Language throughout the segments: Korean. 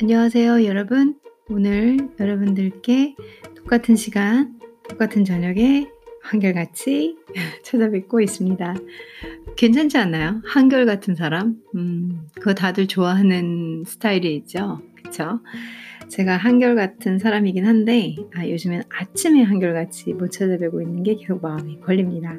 안녕하세요, 여러분. 오늘 여러분들께 똑같은 시간, 똑같은 저녁에 한결같이 찾아뵙고 있습니다. 괜찮지 않나요? 한결같은 사람? 음, 그거 다들 좋아하는 스타일이죠. 그쵸? 제가 한결같은 사람이긴 한데, 아, 요즘엔 아침에 한결같이 못 찾아뵈고 있는 게 계속 마음이 걸립니다.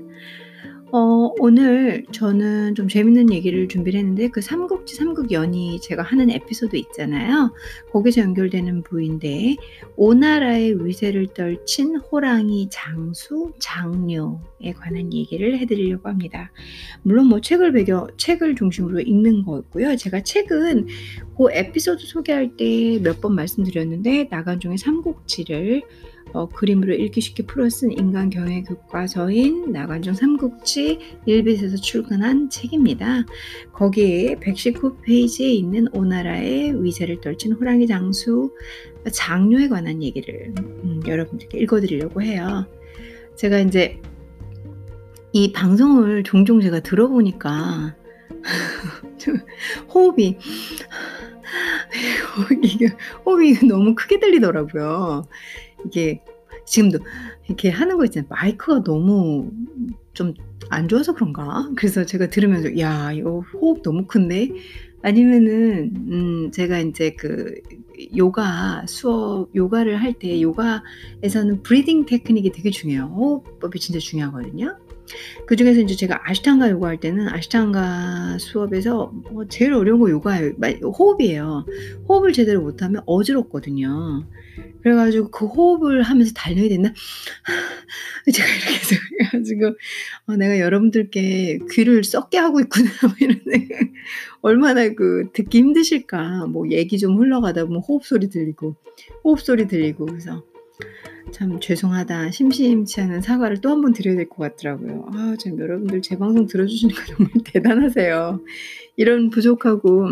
어 오늘 저는 좀 재밌는 얘기를 준비를 했는데 그 삼국지 삼국연이 제가 하는 에피소드 있잖아요. 거기서 연결되는 부인데 오나라의 위세를 떨친 호랑이 장수 장료에 관한 얘기를 해 드리려고 합니다. 물론 뭐 책을 배경 책을 중심으로 읽는 거고요. 제가 책은 그 에피소드 소개할 때 몇 번 말씀드렸는데 나간중의 삼국지를 어, 그림으로 읽기 쉽게 풀어 쓴 인간 경영 교과서인 나관중 삼국지 1빛에서 출간한 책입니다. 거기에 119페이지에 있는 오나라의 위세를 떨친 호랑이 장수 장료에 관한 얘기를 음, 여러분들께 읽어드리려고 해요. 제가 이제 이 방송을 종종 제가 들어보니까 호흡이 호흡이 너무 크게 들리더라고요. 이게 지금도 이렇게 하는 거 있잖아요. 마이크가 너무 좀 안 좋아서 그런가? 그래서 제가 들으면서 야 이거 호흡 너무 큰데 아니면은 음 제가 인제 그 요가 수업 요가를 할 때 요가에서는 breathing technique이 되게 중요해요. 호흡법이 진짜 중요하거든요. 그 중에서 인제 제가 아쉬탕가 요가 할 때는 아쉬탕가 수업에서 뭐 제일 어려운 거 요가예요. 호흡이에요. 호흡을 제대로 못하면 어지럽거든요. 그래 가지고 그 호흡을 하면서 달려야 된다. 제가 이렇게 해서 그래 가지고 어 '내가 여러분들께 귀를 썩게 하고 있구나.' 뭐 이런 생각 얼마나 그 듣기 힘드실까. 뭐 얘기 좀 흘러가다 보면 호흡 소리 들리고 호흡 소리 들리고 그래서 참 죄송하다. 심심치 않은 사과를 또 한 번 드려야 될 것 같더라고요. 아참 여러분들 제 방송 들어 주시는 거 정말 대단하세요. 이런 부족하고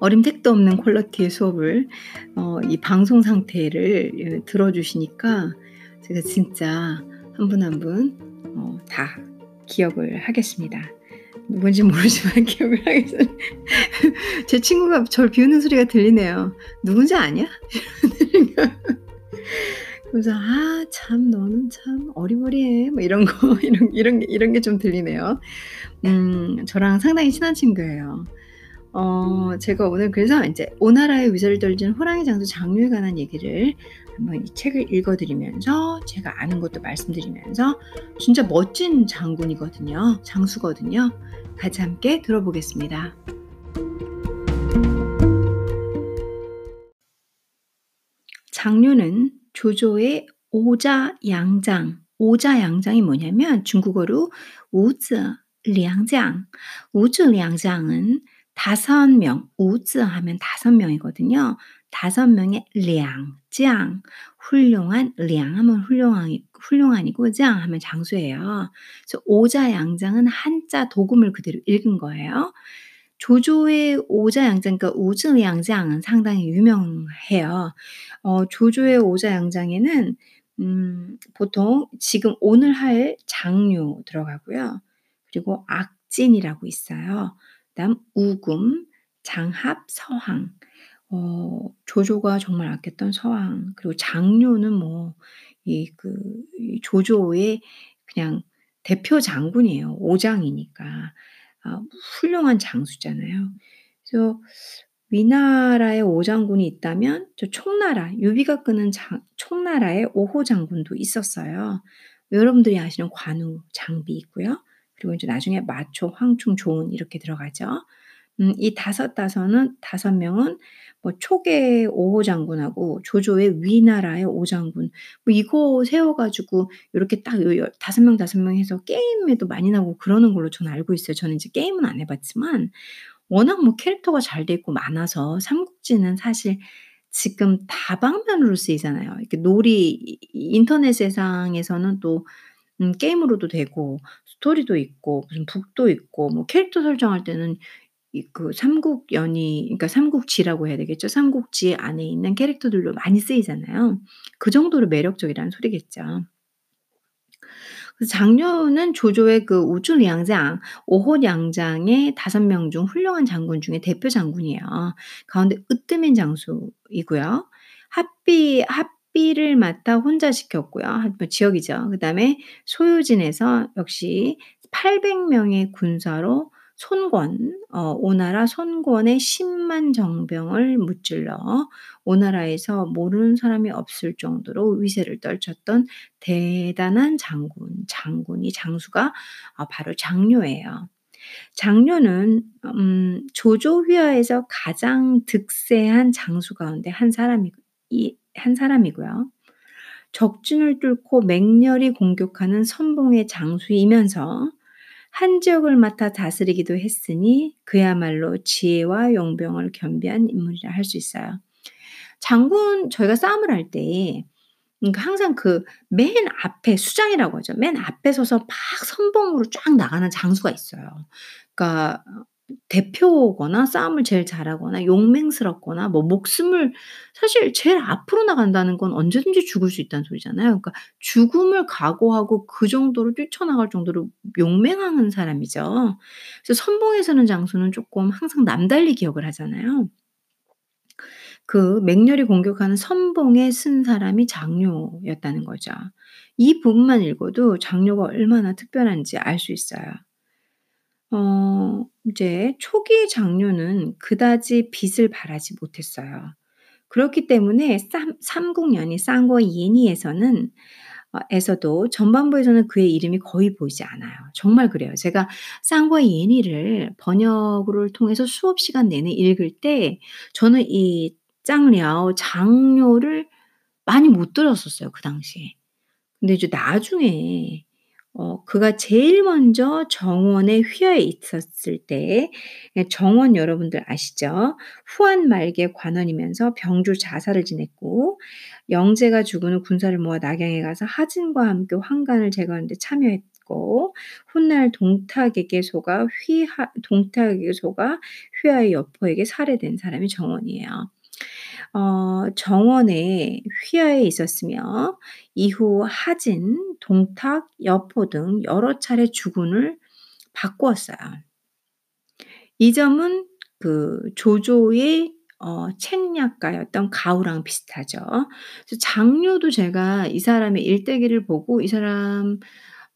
어림택도 없는 퀄리티의 수업을 어, 이 방송 상태를 예, 들어주시니까 제가 진짜 한 분 한 분다 어, 기억을 하겠습니다. 누군지 모르지만 기억을 하겠습니다. 제 친구가 절 비우는 소리가 들리네요. 누군지 아냐? 그래서 아 참 너는 참 어리버리해 뭐 이런 거 이런 이런 이런 게 좀 들리네요. 음 저랑 상당히 친한 친구예요. 어 제가 오늘 그래서 인제 오나라의 위세를 떨친 호랑이 장수 장류에 관한 얘기를 한번 이 책을 읽어 드리면서 제가 아는 것도 말씀드리면서 진짜 멋진 장군이거든요. 장수거든요. 같이 함께 들어보겠습니다. 장류는 조조의 오자 양장 오자 양장이 뭐냐면 중국어로 우즈 량장 우즈 량장은 다섯 명, 우즈 하면 다섯 명이거든요. 다섯 명의 량장, 훌륭한, 량 하면 훌륭한, 훌륭한이고, 장 하면 장수예요. 그래서 오자 양장은 한자 도금을 그대로 읽은 거예요. 조조의 오자양장, 그러니까 우즈양장은 상당히 유명해요. 어, 조조의 오자양장에는 음, 보통 지금 오늘 할 장류 들어가고요. 그리고 악진이라고 있어요. 그다음 우금, 장합, 서항. 어 조조가 정말 아꼈던 서항 그리고 장료는 뭐 이그 조조의 그냥 대표 장군이에요. 오장이니까. 아 훌륭한 장수잖아요. 그래서 위나라에 오장군이 있다면 저 총나라 유비가 끄는 장 총나라에 오호 장군도 있었어요. 여러분들이 아시는 관우 장비 있고요. 그리고 이제 나중에 마초, 황충, 조은 이렇게 들어가죠. 음, 이 다섯 다섯은 다섯 명은 뭐 초계 오호 장군하고 조조의 위나라의 오장군 뭐 이거 세워가지고 이렇게 딱 다섯 명 다섯 명 해서 게임에도 많이 나오고 그러는 걸로 저는 알고 있어요. 저는 이제 게임은 안 해봤지만 워낙 뭐 캐릭터가 잘 돼 있고 많아서 삼국지는 사실 지금 다방면으로 쓰이잖아요. 이렇게 놀이 인터넷 세상에서는 또 음 게임으로도 되고 스토리도 있고 무슨 북도 있고 뭐 캐릭터 설정할 때는 이 그 삼국연이 그러니까 삼국지라고 해야 되겠죠. 삼국지 안에 있는 캐릭터들로 많이 쓰이잖아요. 그 정도로 매력적이라는 소리겠죠. 그 장료는 조조의 그 우주량장 5호 량장의 5명 중 훌륭한 장군 중에 대표 장군이에요. 가운데 으뜸인 장수이고요. 합비 합 비를 맡아 혼자 시켰고요. 뭐 지역이죠. 그 다음에 소유진에서 역시 800명의 군사로 손권, 어, 오나라 손권의 10만 정병을 무찔러 오나라에서 모르는 사람이 없을 정도로 위세를 떨쳤던 대단한 장군, 장군이 장수가 어, 바로 장료예요. 장료는 음, 조조 휘하에서 가장 득세한 장수 가운데 한 사람이 한 사람이고요. 적진을 뚫고 맹렬히 공격하는 선봉의 장수이면서 한 지역을 맡아 다스리기도 했으니 그야말로 지혜와 용병을 겸비한 인물이라 할 수 있어요. 장군 저희가 싸움을 할때 그러니까 항상 그 맨 앞에 수장이라고 하죠. 맨 앞에 서서 막 선봉으로 쫙 나가는 장수가 있어요. 그러니까 대표거나 싸움을 제일 잘하거나 용맹스럽거나 뭐 목숨을 사실 제일 앞으로 나간다는 건 언제든지 죽을 수 있다는 소리잖아요. 그러니까 죽음을 각오하고 그 정도로 뛰쳐나갈 정도로 용맹한 사람이죠. 그래서 선봉에 서는 장수는 조금 항상 남달리 기억을 하잖아요. 그 맹렬히 공격하는 선봉에 쓴 사람이 장료였다는 거죠. 이 부분만 읽어도 장료가 얼마나 특별한지 알 수 있어요. 어 이제 초기 장료는 그다지 빛을 발하지 못했어요. 그렇기 때문에 쌈 삼국연이 쌍거 예니에서는 어 에서도 전반부에서는 그의 이름이 거의 보이지 않아요. 정말 그래요. 제가 쌍거 예니를 번역을 통해서 수업 시간 내내 읽을 때 저는 이 짱랴오 장료를 많이 못 들었었어요, 그 당시에. 근데 이제 나중에 어 그가 제일 먼저 정원의 휘하에 있었을 때예 정원 여러분들 아시죠? 후한 말기의 관원이면서 병주 자살을 지냈고 영제가 죽은 후 군사를 모아 낙양에 가서 하진과 함께 환관을 제거하는 데 참여했고 훗날 동탁에게 속아 휘하 동탁에게 속아 휘하의 여포에게 살해된 사람이 정원이에요. 어 정원에 휘하에 있었으며 이후 하진, 동탁, 여포 등 여러 차례 주군을 바꾸었어요. 이 점은 그 조조의 어 책략가였던 가우랑 비슷하죠. 장료도 제가 이 사람의 일대기를 보고 이 사람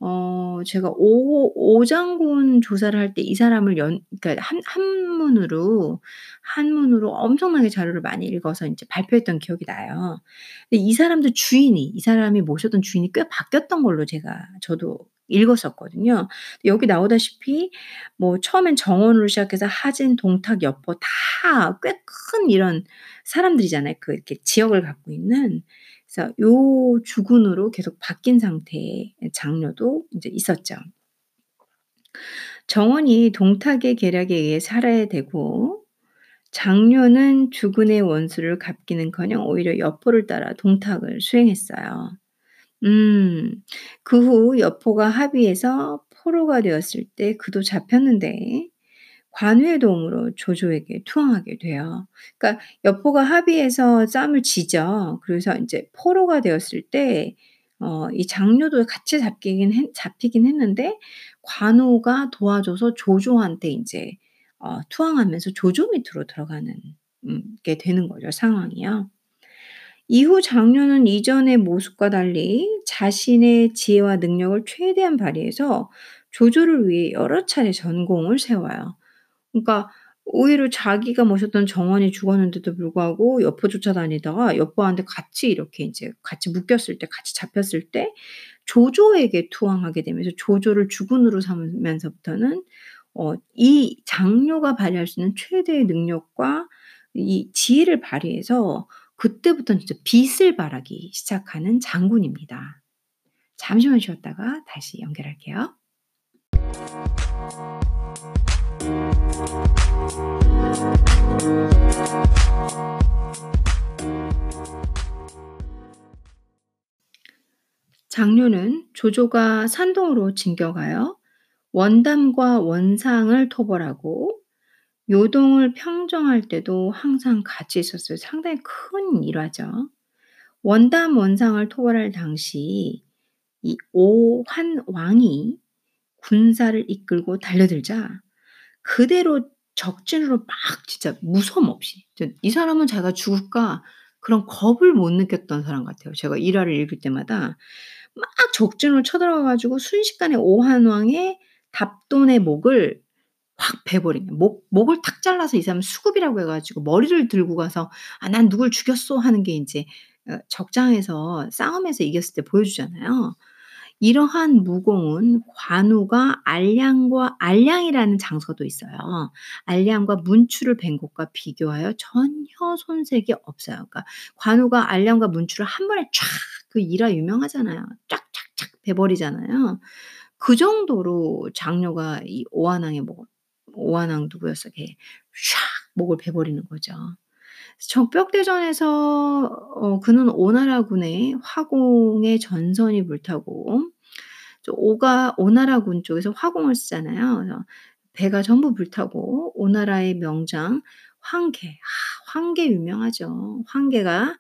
어 제가 오 오장군 조사를 할 때 이 사람을 연 그러니까 한 한문으로 한문으로 엄청나게 자료를 많이 읽어서 인제 발표했던 기억이 나요. 근데 이 사람도 주인이 이 사람이 모셨던 주인이 꽤 바뀌었던 걸로 제가 저도 읽었었거든요. 여기 나오다시피 뭐 처음엔 정원으로 시작해서 하진, 동탁, 여포 다 꽤 큰 이런 사람들이잖아요. 그 이렇게 지역을 갖고 있는. 그래서 요 주군으로 계속 바뀐 상태의 장료도 인제 있었죠. 정원이 동탁의 계략에 의해 살아야 되고 장료는 주군의 원수를 갚기는커녕 오히려 여포를 따라 동탁을 수행했어요. 음. 그 후 여포가 합의해서 포로가 되었을 때 그도 잡혔는데 관우의 도움으로 조조에게 투항하게 돼요. 그러니까 여포가 합의해서 싸움을 지죠. 그래서 인제 포로가 되었을 때 어 이 장료도 같이 잡히긴 했 잡히긴 했는데 관우가 도와줘서 조조한테 인제 어 투항하면서 조조 밑으로 들어가는 음 게 되는 거죠, 상황이요. 이후 장료는 이전의 모습과 달리 자신의 지혜와 능력을 최대한 발휘해서 조조를 위해 여러 차례 전공을 세워요. 그러니까 오히려 자기가 모셨던 정원이 죽었는데도 불구하고 여포 쫓아다니다가 여포한테 같이 이렇게 인제 같이 묶였을 때 같이 잡혔을 때 조조에게 투항하게 되면서 조조를 주군으로 삼으면서부터는 어 이 장료가 발휘할 수 있는 최대의 능력과 이 지혜를 발휘해서 그때부터는 진짜 빛을 발하기 시작하는 장군입니다. 잠시만 쉬었다가 다시 연결할게요. 장료는 조조가 산동으로 진격하여 원담과 원상을 토벌하고 요동을 평정할 때도 항상 같이 있었어요. 상당히 큰 일화죠. 원담 원상을 토벌할 당시 이 오한 왕이 군사를 이끌고 달려들자 그대로 적진으로 막 진짜 무서움 없이 이 사람은 자기가 죽을까 그런 겁을 못 느꼈던 사람 같아요. 제가 일화를 읽을 때마다 막 적진으로 쳐들어가 가지고 순식간에 오한 왕의 답돈의 목을 확 베버린. 목 목을 탁 잘라서 이 사람 수급이라고 해 가지고 머리를 들고 가서 "아 난 누굴 죽였어." 하는 게 인제 어 적장에서 싸움에서 이겼을 때 보여주잖아요. 이러한 무공은 관우가 알량과 알량이라는 장소도 있어요. 알량과 문추를 벤 곳과 비교하여 전혀 손색이 없어요. 그러니까 관우가 알량과 문추를 한 번에 촥그 일화 유명하잖아요. 쫙쫙쫙 베버리잖아요. 그 정도로 장녀가 이 오한왕의 목 오한왕 누구였어 걔 샥 목을 베버리는 거죠. 적벽대전에서 어 그는 오나라군의 화공의 전선이 불타고 저 오가 오나라군 쪽에서 화공을 쓰잖아요. 배가 전부 불타고 오나라의 명장 황계 아 황계 유명하죠. 황계가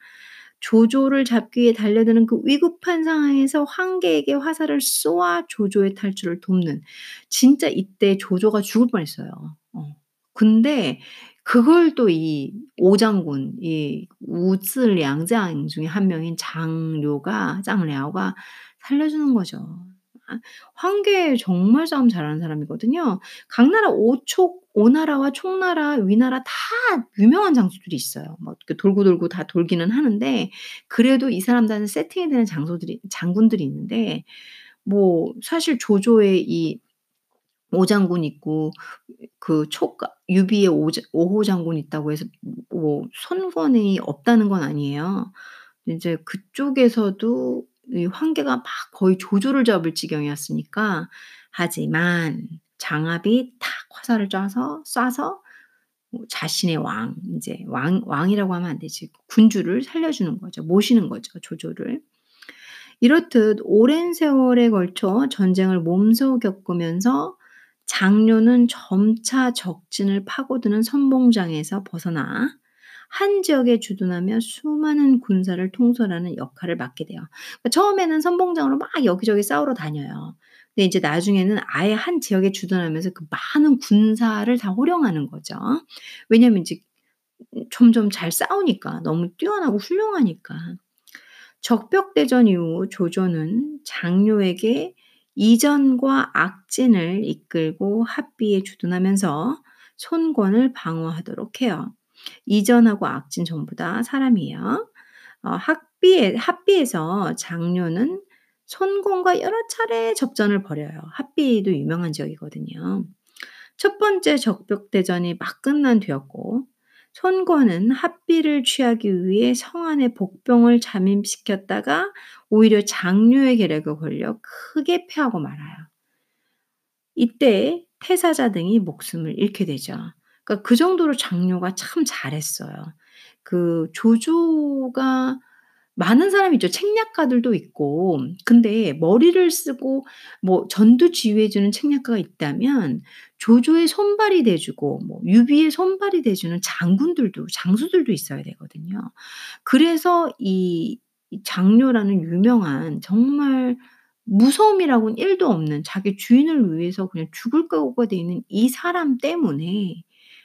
조조를 잡기 위해 달려드는 그 위급한 상황에서 황계에게 화살을 쏘아 조조의 탈출을 돕는 진짜 이때 조조가 죽을 뻔했어요. 어. 근데 그걸 또 이 오장군 이 우즈량장 중에 한 명인 장료가 장랴오가 살려주는 거죠. 아 황계 정말 싸움 잘하는 사람이거든요. 각 나라 오촉 오나라와 촉나라, 위나라 다 유명한 장소들이 있어요. 뭐 돌고 돌고 다 돌기는 하는데 그래도 이 사람들한테 세팅이 되는 장소들이 장군들이 있는데 뭐 사실 조조의 이 오장군 있고 그 촉가 유비의 오호 장군 있다고 해서 뭐 손권이 없다는 건 아니에요. 인제 그쪽에서도 이 황계가 막 거의 조조를 잡을 지경이었으니까 하지만 장압이 탁 화살을 쏴서 쏴서 뭐 자신의 왕 인제 왕 왕이라고 하면 안 되지. 군주를 살려주는 거죠. 모시는 거죠, 조조를. 이렇듯 오랜 세월에 걸쳐 전쟁을 몸소 겪으면서 장료는 점차 적진을 파고드는 선봉장에서 벗어나 한 지역에 주둔하며 수많은 군사를 통솔하는 역할을 맡게 돼요. 그러니까 처음에는 선봉장으로 막 여기저기 싸우러 다녀요. 근데 인제 나중에는 아예 한 지역에 주둔하면서 그 많은 군사를 다 호령하는 거죠. 왜냐면 음 점점 잘 싸우니까. 너무 뛰어나고 훌륭하니까. 적벽대전 이후 조조는 장료에게 이전과 악진을 이끌고 합비에 주둔하면서 손권을 방어하도록 해요. 이전하고 악진 전부 다 사람이에요. 어 합비에 합비에서 장료는 손권과 여러 차례 접전을 벌여요. 합비도 유명한 지역이거든요. 첫 번째 적벽대전이 막 끝난 뒤였고 손권은 합비를 취하기 위해 성안에 복병을 잠입시켰다가 오히려 장료의 계략에 걸려 크게 패하고 말아요. 이때 태사자 등이 목숨을 잃게 되죠. 그러니까 그 정도로 장료가 참 잘했어요. 그 조조가 많은 사람이 있죠. 책략가들도 있고. 근데 머리를 쓰고 뭐 전투 지휘해 주는 책략가가 있다면 조조의 손발이 돼 주고 뭐 유비의 손발이 돼 주는 장군들도 장수들도 있어야 되거든요. 그래서 이이 장료라는 유명한 정말 무서움이라고는 1도 없는 자기 주인을 위해서 그냥 죽을 각오가 돼 있는 이 사람 때문에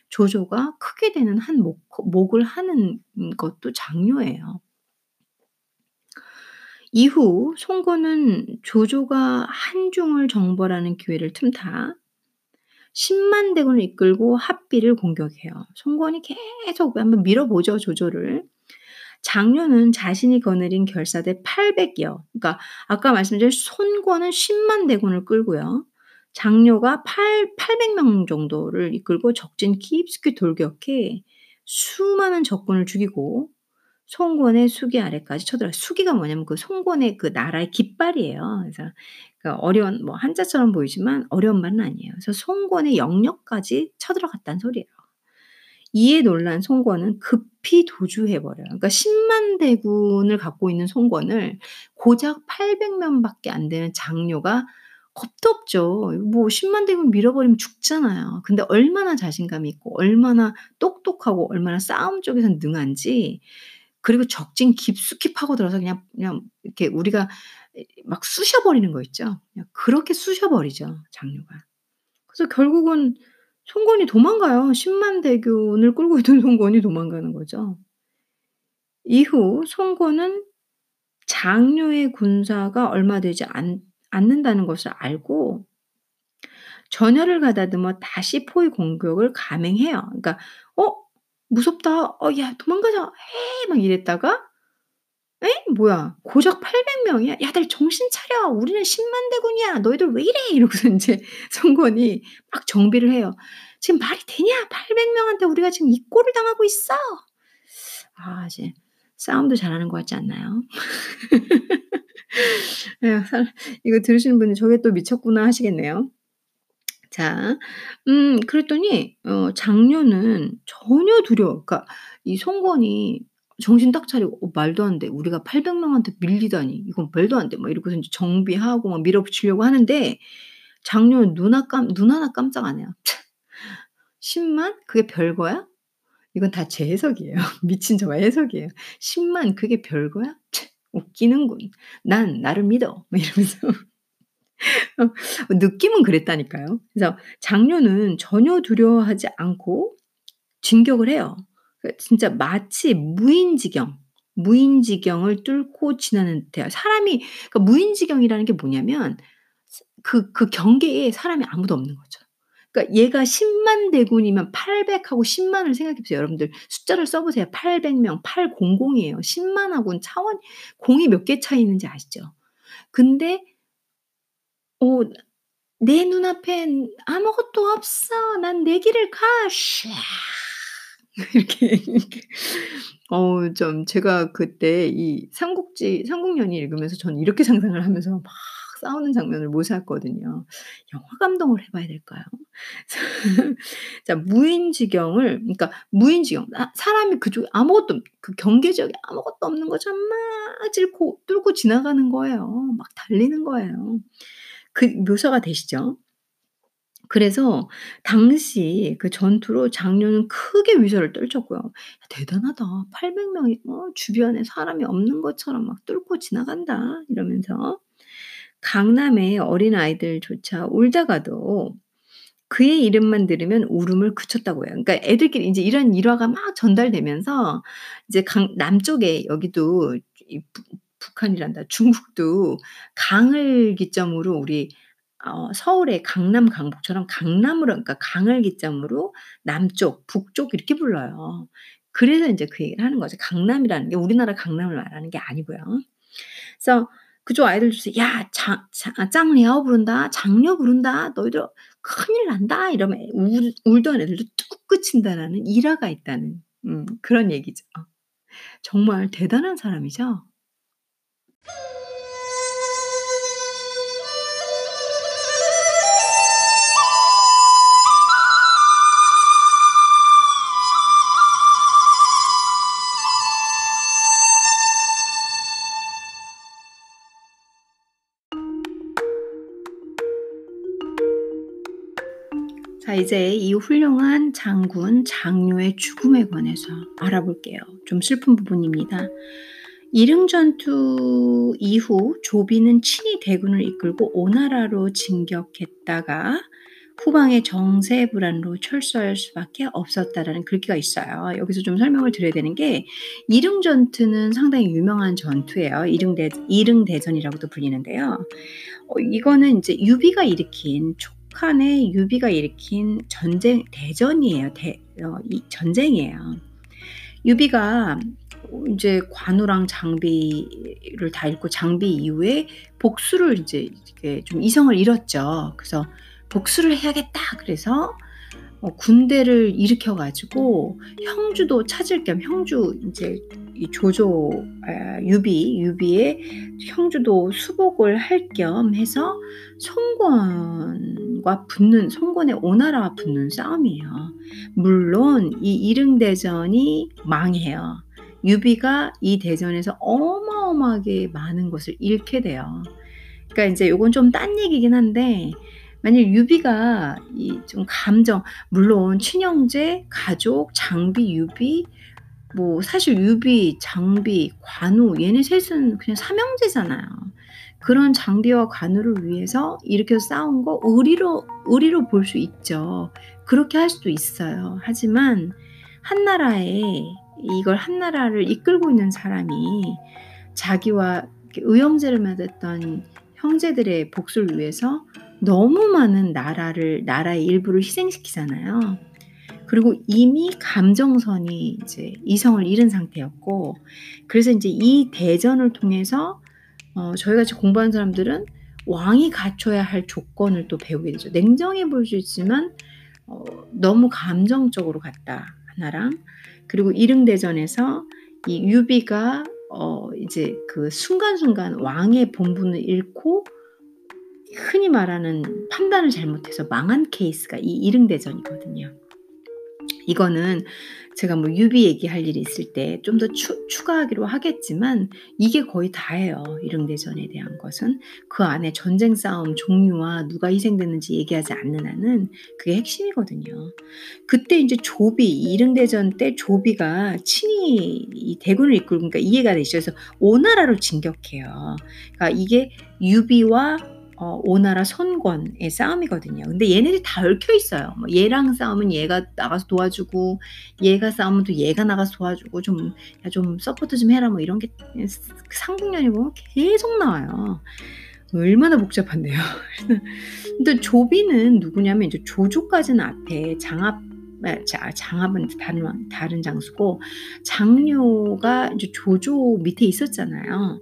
조조가 크게 되는 한 목 목을 하는 것도 장료예요. 이후 송건은 조조가 한중을 정벌하는 기회를 틈타 10만 대군을 이끌고 합비를 공격해요. 송건이 계속 한번 밀어보죠, 조조를. 장료는 자신이 거느린 결사대 800여 그러니까 아까 말씀드린 손권은 10만 대군을 끌고요. 장료가 8 800명 정도를 이끌고 적진 깊숙이 돌격해 수많은 적군을 죽이고 송권의 수기 아래까지 쳐들어가요. 수기가 뭐냐면 그 송권의 그 나라의 깃발이에요. 그래서 그 어려운 뭐 한자처럼 보이지만 어려운 말은 아니에요. 그래서 송권의 영역까지 쳐들어갔다는 소리예요. 이에 놀란 송권은 급히 도주해 버려요. 그러니까 10만 대군을 갖고 있는 송권을 고작 800명밖에 안 되는 장료가 겁도 없죠. 뭐 10만 대군 밀어버리면 죽잖아요. 근데 얼마나 자신감이 있고 얼마나 똑똑하고 얼마나 싸움 쪽에선 능한지 그리고 적진 깊숙이 파고들어서 그냥 그냥 이렇게 우리가 막 쑤셔 버리는 거 있죠. 그렇게 쑤셔 버리죠, 장류가. 그래서 결국은 송건이 도망가요. 10만 대군을 끌고 있던 송건이 도망가는 거죠. 이후 송건은 장류의 군사가 얼마 되지 않 않는다는 것을 알고 전열을 가다듬어 다시 포위 공격을 감행해요. 그러니까 "어 무섭다. 어 야 도망가자. 해." 막 이랬다가 "에? 뭐야 고작 800 명이야? 야 들 정신 차려. 우리는 10만 대군이야. 너희들 왜 이래?" 이러고서 인제 송건이 막 정비를 해요. "지금 말이 되냐? 800 명한테 우리가 지금 이 꼴을 당하고 있어." 아 이제 싸움도 잘하는 것 같지 않나요? 이거 들으시는 분이 '저게 또 미쳤구나.' 하시겠네요. 자 음 그랬더니 어 장녀는 전혀 두려워 그러니까 이 송건이 정신 딱 차리고 '어 말도 안 돼. 우리가 800 명한테 밀리다니. 이건 말도 안 돼.' 막 이러고서 인제 정비하고 막 밀어붙이려고 하는데 장녀는 눈아깜눈 하나 깜짝 안 해요. 10만? 그게 별거야? 이건 다 제 해석이에요. 미친 저의 해석이에요. "10만 그게 별거야? 웃기는군. 난 나를 믿어." 막 이러면서 어 느낌은 그랬다니까요. 그래서 장녀는 전혀 두려워하지 않고 진격을 해요. 그 진짜 마치 무인지경, 무인지경을 뚫고 지나는 듯해요. 사람이 그러니까 무인지경이라는 게 뭐냐면 그그 경계에 사람이 아무도 없는 거죠. 그러니까 얘가 10만 대군이면 800 하고 10만 을 생각해 보세요. 여러분들 숫자를 써 보세요. 800 명, 800 이에요. 10만 하고는 차원 공이 몇 개 차이 있는지 아시죠? 근데 어 "내 눈앞엔 아무것도 없어. 난 내 길을 가." 샤 이렇게 어우 좀 제가 그때 이 삼국지 삼국연의 읽으면서 저는 이렇게 상상을 하면서 막 싸우는 장면을 묘사했거든요. 영화 감독을 해 봐야 될까요? 자 무인지경을 그러니까 무인지경 아 사람이 그쪽에 아무것도 없그 경계지역에 아무것도 없는 것처럼 막 찔고 뚫고 지나가는 거예요. 막 달리는 거예요. 그 묘사가 되시죠? 그래서 당시 그 전투로 장녀는 크게 위세를 떨쳤고요. "야 대단하다. 800 명이 어 주변에 사람이 없는 것처럼 막 뚫고 지나간다." 이러면서 강남의 어린 아이들조차 울다가도 그의 이름만 들으면 울음을 그쳤다고 해요. 그러니까 애들끼리 인제 이런 일화가 막 전달되면서 이제 강 남쪽에 여기도 이 북 북한이란다. 중국도 강을 기점으로 우리 어 서울의 강남 강북처럼 강남으로 그러니까 강을 기점으로 남쪽, 북쪽 이렇게 불러요. 그래서 인제 그 얘기를 하는 거죠. 강남이라는 게 우리나라 강남을 말하는 게 아니고요. 그래서 그쪽 아이들조차 "야 장장아 짱리ao 부른다. 장녀 부른다. 너희들 큰일 난다." 이러면 울 울던 애들도 뚝 그친다라는 일화가 있다는 음 그런 얘기죠. 정말 대단한 사람이죠. 자 이제 이 훌륭한 장군 장료의 죽음에 관해서 알아볼게요. 좀 슬픈 부분입니다. 이릉 전투 이후 조비는 친히 대군을 이끌고 오나라로 진격했다가 후방의 정세 불안으로 철수할 수밖에 없었다라는 글귀가 있어요. 여기서 좀 설명을 드려야 되는 게 이릉 전투는 상당히 유명한 전투예요. 이릉 대 이릉 대전이라고도 불리는데요. 어 이거는 인제 유비가 일으킨 북한의 유비가 일으킨 전쟁 대전이에요. 대어이 전쟁이에요. 유비가 인제 관우랑 장비를 다 잃고 장비 이후에 복수를 이제 이렇게 좀 이성을 잃었죠. 그래서 '복수를 해야겠다.' 그래서 어 군대를 일으켜 가지고 형주도 찾을 겸 형주 인제 이 조조 아 유비, 유비의 형주도 수복을 할 겸 해서 손권과 붙는 손권의 오나라와 붙는 싸움이에요. 물론 이 이릉대전이 망해요. 유비가 이 대전에서 어마어마하게 많은 것을 잃게 돼요. 그러니까 인제 요건 좀 딴 얘기긴 한데 만약 유비가 이 좀 감정 물론 친형제, 가족, 장비, 유비 뭐 사실 유비, 장비, 관우 얘네 셋은 그냥 삼형제잖아요. 그런 장비와 관우를 위해서 일으켜서 싸운 거 의리로 의리로 볼 수 있죠. 그렇게 할 수도 있어요. 하지만 한나라에 이걸 한 나라를 이끌고 있는 사람이 자기와 의형제를 맺었던 형제들의 복수를 위해서 너무 많은 나라를 나라의 일부를 희생시키잖아요. 그리고 이미 감정선이 이제 이성을 잃은 상태였고 그래서 이제 이 대전을 통해서 어 저희 같이 공부하는 사람들은 왕이 갖춰야 할 조건을 또 배우게 되죠. 냉정해 보일 수 있지만 어 너무 감정적으로 갔다 하나랑 그리고 이릉대전에서 이 유비가 어 이제 그 순간순간 왕의 본분을 잃고 흔히 말하는 판단을 잘못해서 망한 케이스가 이 이릉대전이거든요. 이거는 제가 뭐 유비 얘기할 일이 있을 때 좀 더 추가하기로 하겠지만 이게 거의 다예요. 이릉대전에 대한 것은 그 안에 전쟁 싸움 종류와 누가 희생됐는지 얘기하지 않는 한은 그게 핵심이거든요. 그때 이제 조비 이릉대전 때 조비가 친히 이 대군을 이끌고 그러니까 이해가 되시죠. 그래서 오나라로 진격해요. 그러니까 이게 유비와 어 오나라 손권의 싸움이거든요. 근데 얘네들이 다 얽혀 있어요. 뭐 얘랑 싸우면 얘가 나가서 도와주고 얘가 싸우면 또 얘가 나가서 도와주고 좀 "야 좀 서포트 좀 해라." 뭐 이런 게 삼국연의 보면 계속 나와요. 얼마나 복잡한데요. 근데 조비는 누구냐면 이제 조조까지는 앞에 장합 장합은 다른 다른 장수고 장료가 이제 조조 밑에 있었잖아요.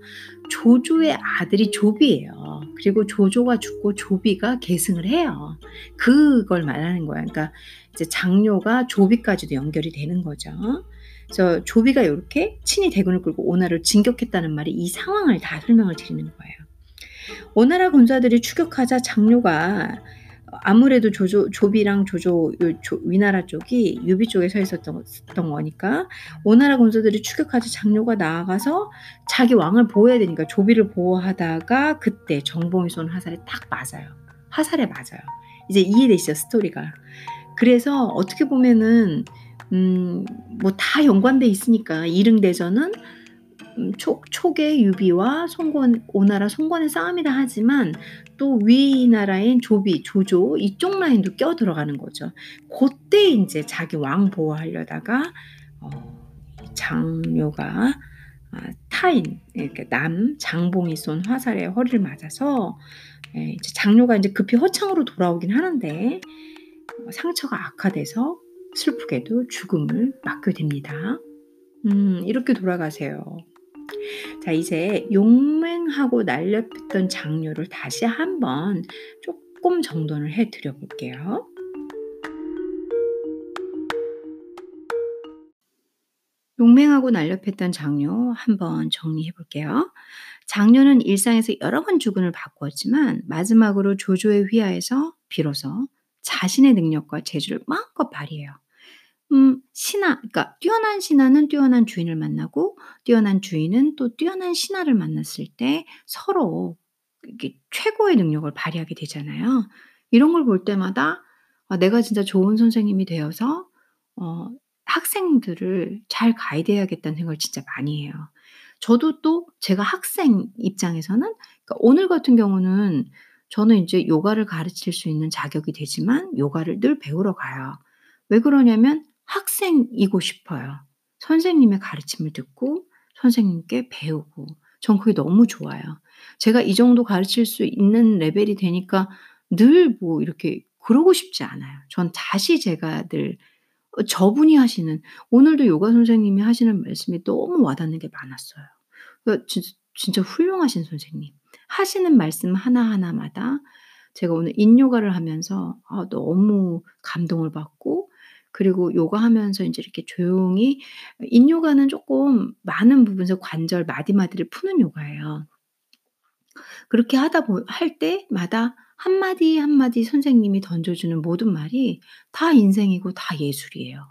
조조의 아들이 조비예요. 그리고 조조가 죽고 조비가 계승을 해요. 그걸 말하는 거야. 그러니까 이제 장료가 조비까지도 연결이 되는 거죠. 그래서 조비가 이렇게 친히 대군을 끌고 오나라를 진격했다는 말이 이 상황을 다 설명을 드리는 거예요. 오나라 군사들이 추격하자 장료가 아무래도 조조 조비랑 조조 조, 위나라 쪽이 유비 쪽에 서 있었던 거니까 오나라 군사들이 추격하자 장료가 나아가서 자기 왕을 보호해야 되니까 조비를 보호하다가 그때 정봉이 쏜 화살에 딱 맞아요. 화살에 맞아요. 이제 이해되시죠 스토리가. 그래서 어떻게 보면은 음 뭐 다 연관돼 있으니까 이릉대전은 음, 초, 초계 유비와 송권 오나라 송권의 싸움이라 하지만 또 위나라인 조비, 조조 이쪽 라인도 껴 들어가는 거죠. 그때 이제 자기 왕 보호하려다가 어, 장료가 아, 타인 이렇게 남 장봉이 쏜 화살에 허리를 맞아서 예, 이제 장료가 이제 급히 허창으로 돌아오긴 하는데 어, 상처가 악화돼서 슬프게도 죽음을 맞게 됩니다. 음, 이렇게 돌아가세요. 자, 이제 용맹하고 날렵했던 장류를 다시 한번 조금 정돈을 해 드려 볼게요. 용맹하고 날렵했던 장료 한번 정리해 볼게요. 장료는 일상에서 여러 번 죽음을 바꾸었지만 마지막으로 조조의 휘하에서 비로소 자신의 능력과 재주를 마음껏 발휘해요. 음 신하 그러니까 뛰어난 신하는 뛰어난 주인을 만나고 뛰어난 주인은 또 뛰어난 신하를 만났을 때 서로 이게 최고의 능력을 발휘하게 되잖아요. 이런 걸 볼 때마다 아 내가 진짜 좋은 선생님이 되어서 어 학생들을 잘 가이드해야겠다는 생각을 진짜 많이 해요. 저도 또 제가 학생 입장에서는 그러니까 오늘 같은 경우는 저는 인제 요가를 가르칠 수 있는 자격이 되지만 요가를 늘 배우러 가요. 왜 그러냐면 학생이고 싶어요. 선생님의 가르침을 듣고 선생님께 배우고 전 그게 너무 좋아요. 제가 이 정도 가르칠 수 있는 레벨이 되니까 늘 뭐 이렇게 그러고 싶지 않아요. 전 다시 제가 늘어 저분이 하시는 오늘도 요가 선생님이 하시는 말씀이 너무 와닿는 게 많았어요. 그러니까 진 진짜 훌륭하신 선생님. 하시는 말씀 하나하나마다 제가 오늘 인요가를 하면서 아 너무 감동을 받고 그리고 요가 하면서 인제 이렇게 조용히 인요가는 쪼끔 많은 부분에서 관절 마디마디를 푸는 요가예요. 그렇게 하다 보 할 때마다 한마디 한마디 선생님이 던져주는 모든 말이 다 인생이고 다 예술이에요.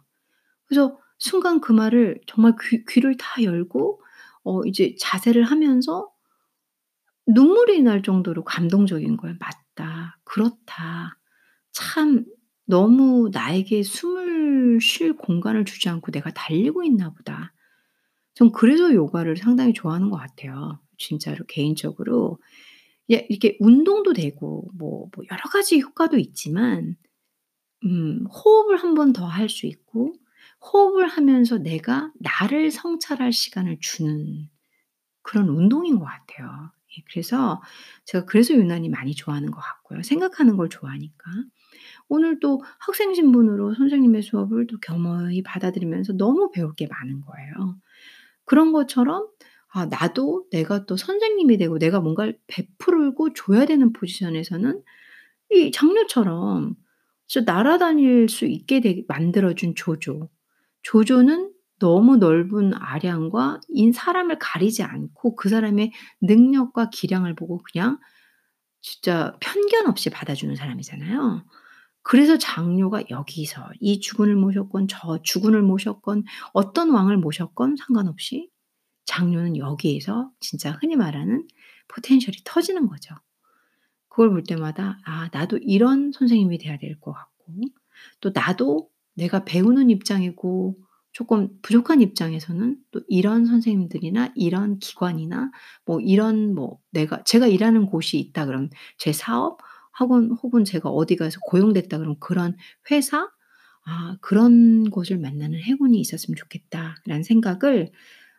그래서 순간 그 말을 정말 귀 귀를 다 열고 어 이제 자세를 하면서 눈물이 날 정도로 감동적인 거예요. '맞다. 그렇다. 참 너무 나에게 숨을 쉴 공간을 주지 않고 내가 달리고 있나 보다. 전 그래서 요가를 상당히 좋아하는 것 같아요. 진짜로 개인적으로 예 이렇게 운동도 되고 뭐 뭐 여러 가지 효과도 있지만 음 호흡을 한 번 더 할 수 있고 호흡을 하면서 내가 나를 성찰할 시간을 주는 그런 운동인 것 같아요. 예 그래서 제가 그래서 유난히 많이 좋아하는 것 같고요. 생각하는 걸 좋아하니까. 오늘 또 학생 신분으로 선생님의 수업을 또 겸허히 받아들이면서 너무 배울 게 많은 거예요. 그런 것처럼 아 나도 내가 또 선생님이 되고 내가 뭔가를 베풀고 줘야 되는 포지션에서는 이 장녀처럼 진짜 날아다닐 수 있게 되게 만들어 준 조조. 조조는 너무 넓은 아량과 인 사람을 가리지 않고 그 사람의 능력과 기량을 보고 그냥 진짜 편견 없이 받아주는 사람이잖아요. 그래서 장녀가 여기서 이 주군을 모셨건 저 주군을 모셨건 어떤 왕을 모셨건 상관없이 장녀는 여기에서 진짜 흔히 말하는 포텐셜이 터지는 거죠. 그걸 볼 때마다 '아 나도 이런 선생님이 돼야 될 것 같고 또 나도 내가 배우는 입장이고 쪼끔 부족한 입장에서는 또 이런 선생님들이나 이런 기관이나 뭐 이런 뭐 내가 제가 일하는 곳이 있다 그러면 제 사업 혹은 혹은 제가 어디 가서 고용됐다 그러면 그런 회사 아 그런 곳을 만나는 행운이 있었으면 좋겠다.'라는 생각을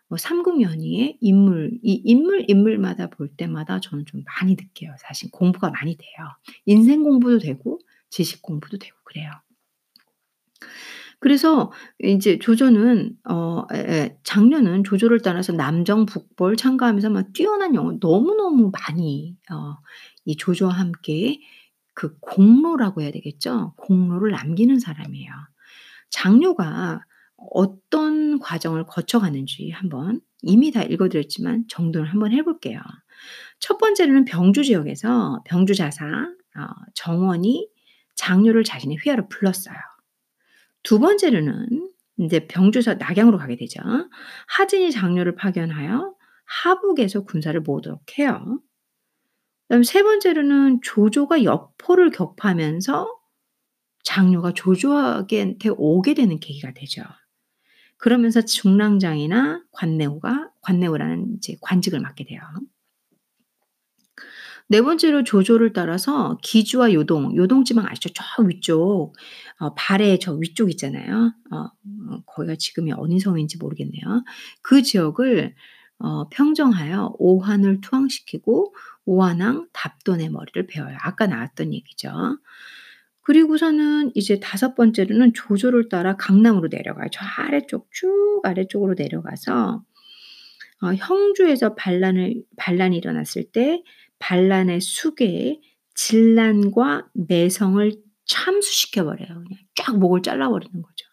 뭐 삼국연의의 인물 이 인물, 인물마다 볼 때마다 저는 좀 많이 느껴요. 사실 공부가 많이 돼요. 인생 공부도 되고 지식 공부도 되고 그래요. 그래서 인제 조조는 어 장녀는 조조를 따라서 남정 북벌 참가하면서 막 뛰어난 영어 너무너무 많이 어 이 조조와 함께 그 공로라고 해야 되겠죠? 공로를 남기는 사람이에요. 장녀가 어떤 과정을 거쳐가는지 한번 이미 다 읽어 드렸지만 정돈을 한번 해 볼게요. 첫 번째로는 병주 지역에서 병주 자사 어 정원이 장녀를 자신의 휘하로 불렀어요. 두 번째로는 인제 병주에서 낙양으로 가게 되죠. 하진이 장녀를 파견하여 하북에서 군사를 모으도록 해요. 그다음에 세 번째로는 조조가 여포를 격파하면서 장녀가 조조에게 오게 되는 계기가 되죠. 그러면서 중랑장이나 관내후가 관내후라는 이제 관직을 맡게 돼요. 네 번째로 조조를 따라서 기주와 요동, 요동 지방 아시죠? 저 위쪽 어 발해 저 위쪽 있잖아요. 어어 거기가 지금이 어느 성인지 모르겠네요. 그 지역을 어 평정하여 오한을 투항시키고 오한왕 답돈의 머리를 베어요. 아까 나왔던 얘기죠. 그리고서는 이제 다섯 번째로는 조조를 따라 강남으로 내려가요. 저 아래쪽 쭉 아래쪽으로 내려가서 어 형주에서 반란을 반란이 일어났을 때 반란의 수계에 진란과 매성을 참수시켜 버려요. 그냥 쫙 목을 잘라 버리는 거죠.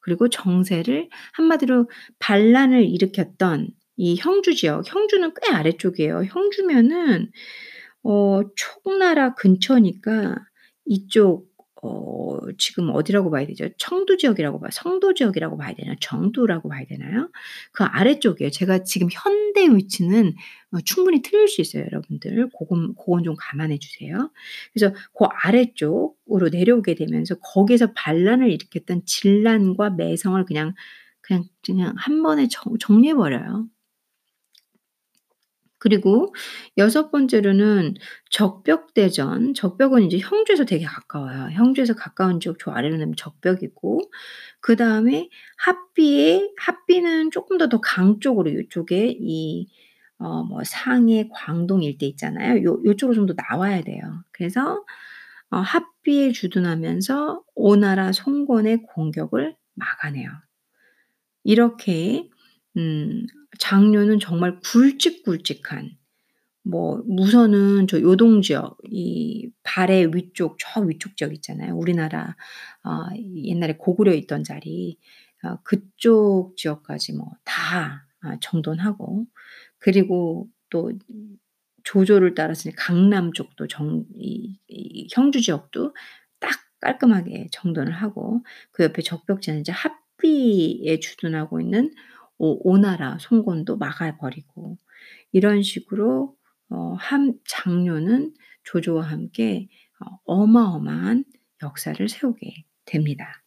그리고 정세를 한마디로 반란을 일으켰던 이 형주 지역, 형주는 꽤 아래쪽이에요. 형주면은 어 총나라 근처니까 이쪽 어 지금 어디라고 봐야 되죠? 청두 지역이라고 봐요. 성도 지역이라고 봐야 되나요? 정두라고 봐야 되나요? 그 아래쪽이에요. 제가 지금 현대 위치는 어 충분히 틀릴 수 있어요, 여러분들. 고건 고건 좀 감안해 주세요. 그래서 고 아래쪽으로 내려오게 되면서 거기에서 반란을 일으켰던 진란과 매성을 그냥 그냥 그냥 한 번에 정 정리해 버려요. 그리고 여섯 번째로는 적벽대전. 적벽은 이제 형주에서 되게 가까워요. 형주에서 가까운 지역 저 아래로 내면 적벽이고 그 다음에 합비에 합비는 쪼끔 더더 강 쪽으로 요쪽에 이 어 뭐 상해, 광동 일대 있잖아요. 요 요쪽으로 좀 더 나와야 돼요. 그래서 어 합비에 주둔하면서 오나라 송건의 공격을 막아내요. 이렇게 음 장녀는 정말 굵직굵직한 뭐 우선은 저 요동 지역 이 발해 위쪽 저 위쪽 지역 있잖아요. 우리나라 어 옛날에 고구려 있던 자리 어 그쪽 지역까지 뭐다 아 정돈하고 그리고 또 조조를 따라서 강남 쪽도 정 이 이 형주 지역도 딱 깔끔하게 정돈을 하고 그 옆에 적벽지는 이제 합비에 주둔하고 있는 오 오나라 송건도 막아 버리고 이런 식으로 어 한 장녀는 조조와 함께 어 어마어마한 역사를 세우게 됩니다.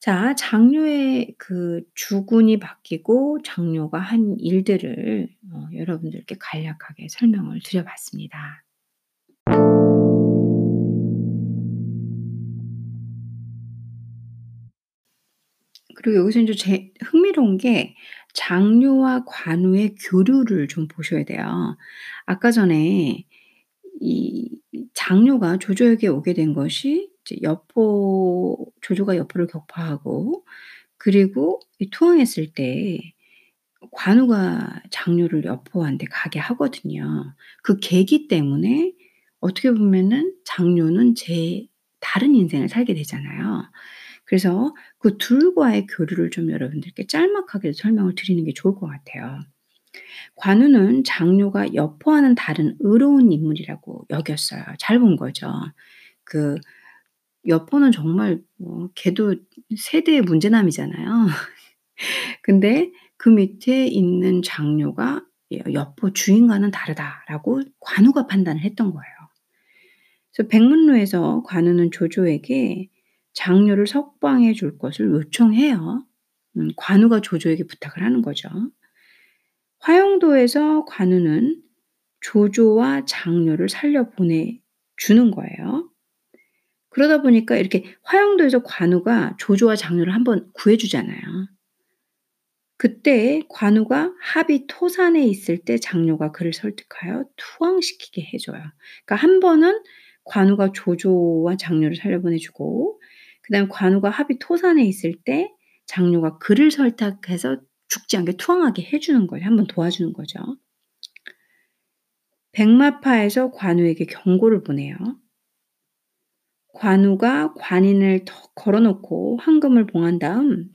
자 장녀의 그 주군이 바뀌고 장녀가 한 일들을 어 여러분들께 간략하게 설명을 드려 봤습니다. 그리고 여기서 인제 제 흥미로운 게 장녀와 관우의 교류를 좀 보셔야 돼요. 아까 전에 이 장녀가 조조에게 오게 된 것이 이제 여포 조조가 여포를 격파하고 그리고 이 투항했을 때 관우가 장녀를 여포한테 가게 하거든요. 그 계기 때문에 어떻게 보면은 장녀는 제 다른 인생을 살게 되잖아요. 그래서 그 둘과의 교류를 좀 여러분들께 짤막하게 설명을 드리는 게 좋을 것 같아요. 관우는 장녀가 여포와는 다른 의로운 인물이라고 여겼어요. 잘 본 거죠. 그 여포는 정말 뭐 걔도 세대의 문제남이잖아요. 근데 그 밑에 있는 장녀가 여 여포 주인과는 다르다라고 관우가 판단을 했던 거예요. 그래서 백문로에서 관우는 조조에게 장녀를 석방해 줄 것을 요청해요. 음 관우가 조조에게 부탁을 하는 거죠. 화영도에서 관우는 조조와 장녀를 살려 보내 주는 거예요. 그러다 보니까 이렇게 화영도에서 관우가 조조와 장녀를 한번 구해 주잖아요. 그때 관우가 합이 토산에 있을 때 장녀가 그를 설득하여 투항시키게 해 줘요. 그러니까 한 번은 관우가 조조와 장녀를 살려보내 주고 그다음에 관우가 합이 토산에 있을 때 장녀가 그를 설득해서 죽지 않게 투항하게 해 주는 거예요. 한번 도와주는 거죠. 백마파에서 관우에게 경고를 보내요. 관우가 관인을 더 걸어 놓고 황금을 봉한 다음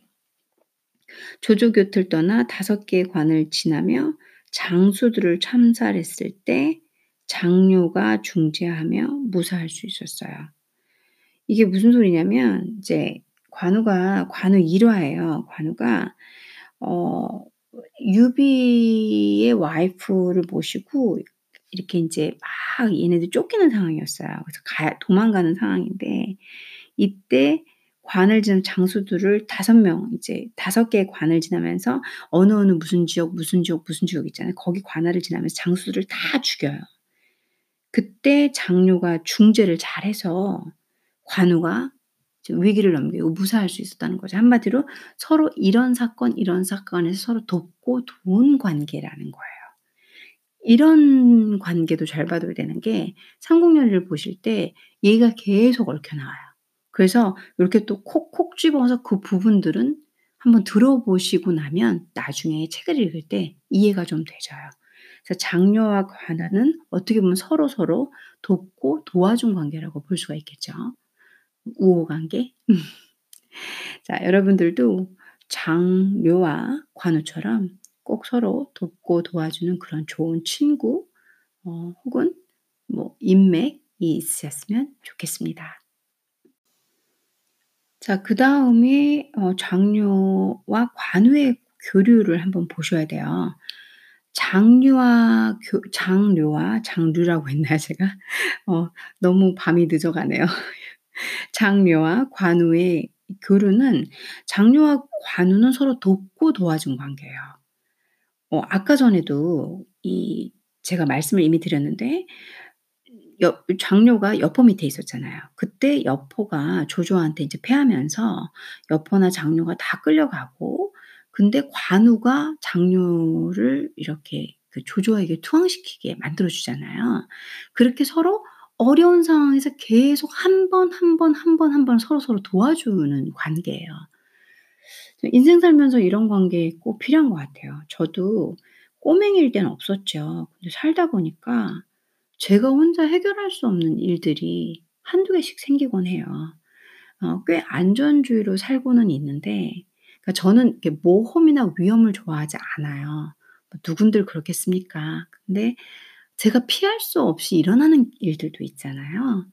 조조 곁을 떠나 다섯 개의 관을 지나며 장수들을 참살했을 때 장녀가 중재하며 무사할 수 있었어요. 이게 무슨 소리냐면 이제 관우가 관우 일화예요. 관우가 어 유비의 와이프를 모시고 이렇게 인제 막 얘네들 쫓기는 상황이었어요. 그래서 가 도망가는 상황인데 이때 관을 지난 장수들을 5명 이제 5 개의 관을 지나면서 어느 어느 무슨 지역, 무슨 지역, 무슨 지역 있잖아요. 거기 관할을 지나면서 장수들을 다 죽여요. 그때 장녀가 중재를 잘해서 관우가 좀 위기를 넘기고 무사할 수 있었다는 거죠. 한마디로 서로 이런 사건, 이런 사건에서 서로 돕고 도운 관계라는 거예요. 이런 관계도 잘 봐둬야 되는 게 삼국연의를 보실 때 얘가 계속 얽혀 나와요. 그래서 요렇게 또 콕콕 집어서 그 부분들은 한번 들어보시고 나면 나중에 책을 읽을 때 이해가 좀 되져요. 그래서 장녀와 관아는 어떻게 보면 서로 서로 돕고 도와준 관계라고 볼 수가 있겠죠. 우호 관계. 자, 여러분들도 장녀와 관우처럼 꼭 서로 돕고 도와주는 그런 좋은 친구 어 혹은 뭐 인맥이 있으셨으면 좋겠습니다. 자 그 다음에 어 장녀와 관우의 교류를 한번 보셔야 돼요. 장류와 교 장료와 장류라고 했나요 제가? 어 너무 밤이 늦어 가네요. 장녀와 관우의 교류는 장녀와 관우는 서로 돕고 도와준 관계예요. 어 아까 전에도 이 제가 말씀을 이미 드렸는데 여 장녀가 여포 밑에 있었잖아요. 그때 여포가 조조한테 이제 패하면서 여포나 장녀가 다 끌려가고 근데 관우가 장녀를 이렇게 그 조조에게 투항시키게 만들어 주잖아요. 그렇게 서로 어려운 상황에서 계속 한 번, 한 번, 한 번, 한 번 서로서로 도와주는 관계예요. 인생 살면서 이런 관계 꼭 필요한 것 같아요. 저도 꼬맹이일 때는 없었죠. 근데 살다 보니까 제가 혼자 해결할 수 없는 일들이 한두 개씩 생기곤 해요. 어 꽤 안전주의로 살고는 있는데 그러니까 저는 모험이나 위험을 좋아하지 않아요. 뭐 누군들 그렇겠습니까? 근데 제가 피할 수 없이 일어나는 일들도 있잖아요.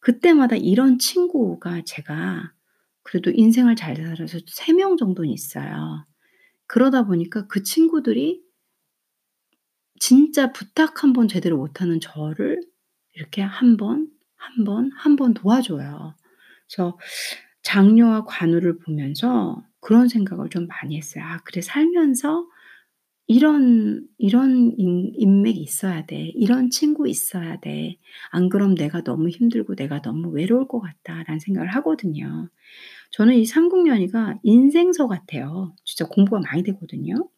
그때마다 이런 친구가 제가 그래도 인생을 잘 살아서 3명 정도는 있어요. 그러다 보니까 그 친구들이 진짜 부탁 한 번 제대로 못하는 저를 이렇게 한 번, 한 번, 한 번 도와줘요. 그래서 장녀와 관우를 보면서 그런 생각을 좀 많이 했어요. '아 그래 살면서 이런 이런 인 인맥이 있어야 돼. 이런 친구 있어야 돼. 안 그럼 내가 너무 힘들고 내가 너무 외로울 것 같다.'라는 생각을 하거든요. 저는 이 삼국연의가 인생서 같아요. 진짜 공부가 많이 되거든요.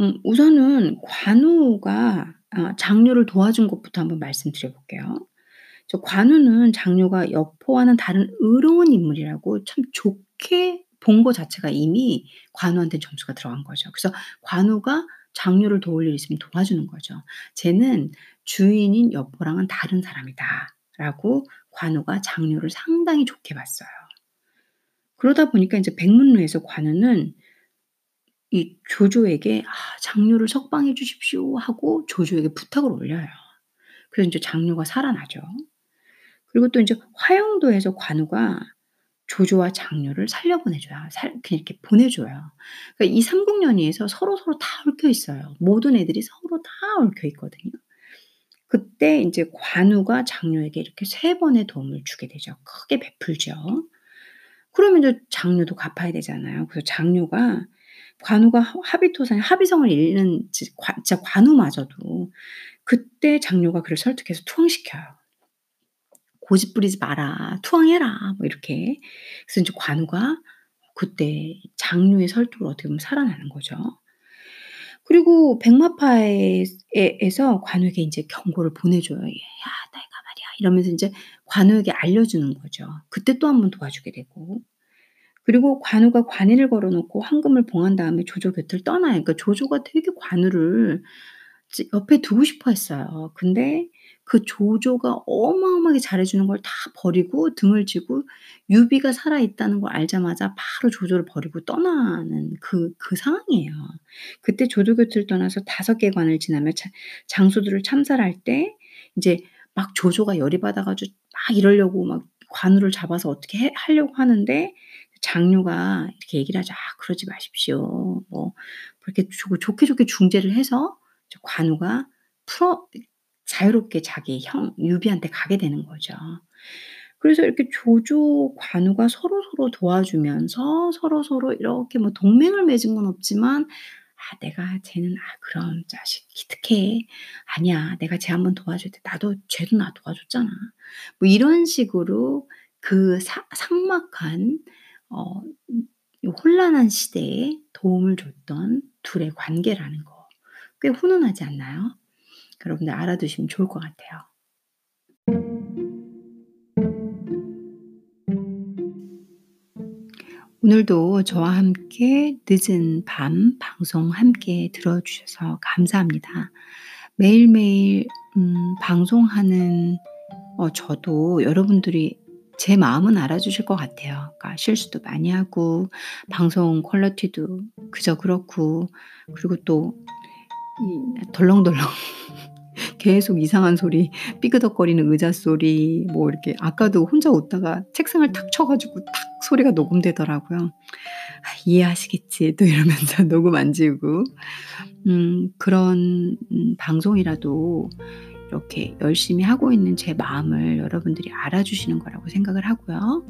음 우선은 관우가 아 장녀를 도와준 것부터 한번 말씀드려 볼게요. 저 관우는 장녀가 여포와는 다른 의로운 인물이라고 참 좋게 본거 자체가 이미 관우한테 점수가 들어간 거죠. 그래서 관우가 장녀를 도울 일 있으면 도와주는 거죠. 쟤는 주인인 여포랑은 다른 사람이다 라고 관우가 장녀를 상당히 좋게 봤어요. 그러다 보니까 인제 백문로에서 관우는 이 조조에게 "아 장녀를 석방해 주십시오." 하고 조조에게 부탁을 올려요. 그래서 인제 장녀가 살아나죠. 그리고 또 인제 화영도에서 관우가 조조와 장녀를 살려보내 줘요. 살 이렇게 보내 줘요. 그러니까 이 삼국연의에서 서로 서로 다 얽혀 있어요. 모든 애들이 서로 다 얽혀 있거든요. 그때 인제 관우가 장녀에게 이렇게 세 번의 도움을 주게 되죠. 크게 베풀죠. 그러면 이제 장녀도 갚아야 되잖아요. 그래서 장녀가 관우가 하 합의토산 합의성을 잃는 진짜 관우마저도 그때 장녀가 그를 설득해서 투항시켜요. " 고집 부리지 마라. 투항해라." 뭐 이렇게. 그래서 인제 관우가 그때 장녀의 설득으로 어떻게 보면 살아나는 거죠. 그리고 백마파에 에 에서 관우에게 인제 경고를 보내줘요. "야 내가 말이야." 이러면서 인제 관우에게 알려주는 거죠. 그때 또 한 번 도와주게 되고. 그리고 관우가 관의를 걸어 놓고 황금을 봉한 다음에 조조 곁을 떠나요. 그러니까 조조가 되게 관우를 지 옆에 두고 싶어 했어요. 근데 그 조조가 어마어마하게 잘해 주는 걸 다 버리고 등을 지고 유비가 살아 있다는 걸 알자마자 바로 조조를 버리고 떠나는 그 그 상황이에요. 그때 조조 곁을 떠나서 5개 관을 지나며 자 장수들을 참살할 때 인제 막 조조가 열이 받아 가지고 막 이러려고 막 관우를 잡아서 어떻게 해 하려고 하는데 장녀가 이렇게 얘기를 하죠. "아 그러지 마십시오." 뭐 그렇게 좋 좋게 좋게 중재를 해서 이제 관우가 풀어 자유롭게 자기 형 유비한테 가게 되는 거죠. 그래서 이렇게 조조, 관우가 서로서로 도와주면서 서로서로 이렇게 뭐 동맹을 맺은 건 없지만 '아 내가 쟤는 아 그런 자식 기특해. 아니야. 내가 쟤 한번 도와줄 때 나도 쟤도 나 도와줬잖아.' 뭐 이런 식으로 그 사 삭막한 어 혼란한 시대에 도움을 줬던 둘의 관계라는 거 꽤 훈훈하지 않나요? 여러분들 알아두시면 좋을 것 같아요. 오늘도 저와 함께 늦은 밤 방송 함께 들어 주셔서 감사합니다. 매일매일 음 방송하는 어 저도 여러분들이 제 마음은 알아주실 것 같아요. 그러니까 실수도 많이 하고 방송 퀄리티도 그저 그렇고 그리고 또이 덜렁덜렁 계속 이상한 소리, 삐그덕거리는 의자 소리 뭐 이렇게 아까도 혼자 웃다가 책상을 탁 쳐 가지고 탁 소리가 녹음되더라고요. '아 이해하시겠지.' 또 이러면서 녹음 안 지우고. 음 그런 음 방송이라도 이렇게 열심히 하고 있는 제 마음을 여러분들이 알아주시는 거라고 생각을 하고요.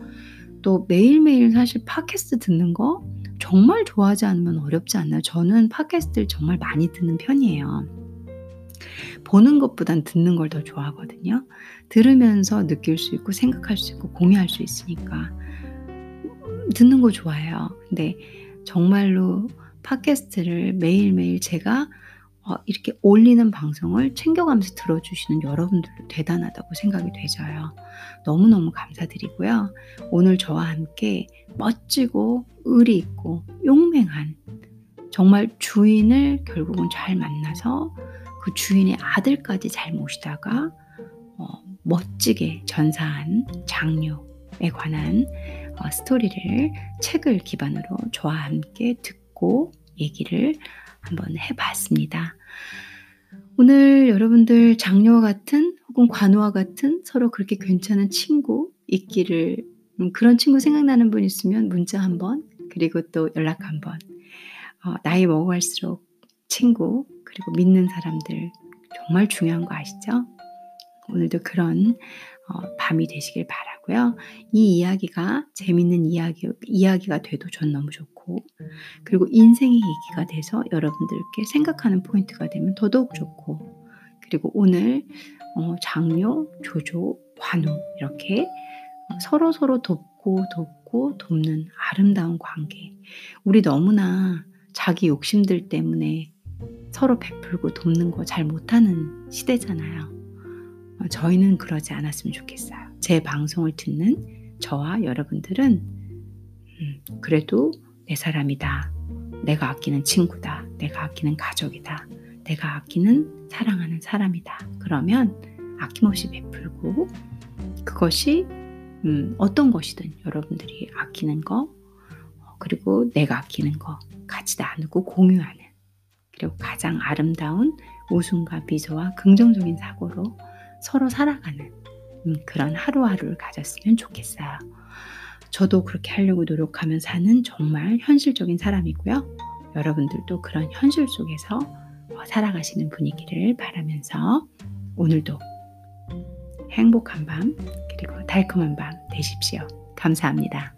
또 매일매일 사실 팟캐스트 듣는 거 정말 좋아하지 않으면 어렵지 않나요? 저는 팟캐스트를 정말 많이 듣는 편이에요. 보는 것보단 듣는 걸 더 좋아하거든요. 들으면서 느낄 수 있고 생각할 수 있고 공유할 수 있으니까 듣는 거 좋아해요. 근데 정말로 팟캐스트를 매일매일 제가 어 이렇게 올리는 방송을 챙겨가면서 들어주시는 여러분들도 대단하다고 생각이 되져요. 너무너무 감사드리고요. 오늘 저와 함께 멋지고 의리 있고 용맹한 정말 주인을 결국은 잘 만나서 그 주인의 아들까지 잘 모시다가 어 멋지게 전사한 장녀에 관한 어 스토리를 책을 기반으로 저와 함께 듣고 얘기를 한번 해 봤습니다. 오늘 여러분들 장녀와 같은 혹은 관우와 같은 서로 그렇게 괜찮은 친구 있기를 음 그런 친구 생각나는 분 있으면 문자 한번 그리고 또 연락 한번. 어 나이 먹어갈수록 친구 그리고 믿는 사람들 정말 중요한 거 아시죠? 오늘도 그런 어 밤이 되시길 바라고요. 이 이야기가 재밌는 이야기, 이야기가 돼도 전 너무 좋고, 그리고 인생의 얘기가 돼서 여러분들께 생각하는 포인트가 되면 더더욱 좋고, 그리고 오늘 어, 장료, 조조, 관우 이렇게 서로 서로 돕고 돕고 돕는 아름다운 관계. 우리 너무나 자기 욕심들 때문에 서로 베풀고 돕는 거 잘 못하는 시대잖아요. 어, 저희는 그러지 않았으면 좋겠어요. 제 방송을 듣는 저와 여러분들은 음, 그래도 내 사람이다. 내가 아끼는 친구다. 내가 아끼는 가족이다. 내가 아끼는 사랑하는 사람이다. 그러면 아낌없이 베풀고 그것이 음, 어떤 것이든 여러분들이 아끼는 거 어, 그리고 내가 아끼는 거 같이 나누고 공유하는 그리고 가장 아름다운 웃음과 미소와 긍정적인 사고로 서로 살아가는 음, 그런 하루하루를 가졌으면 좋겠어요. 저도 그렇게 하려고 노력하면 사는 정말 현실적인 사람이고요. 여러분들도 그런 현실 속에서 살아가시는 분위기를 바라면서 오늘도 행복한 밤 그리고 달콤한 밤 되십시오. 감사합니다.